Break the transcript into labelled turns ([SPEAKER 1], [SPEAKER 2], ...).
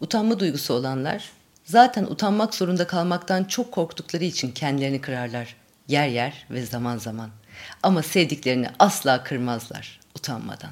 [SPEAKER 1] Utanma duygusu olanlar zaten utanmak zorunda kalmaktan çok korktukları için kendilerini kırarlar. Yer yer ve zaman zaman. Ama sevdiklerini asla kırmazlar utanmadan.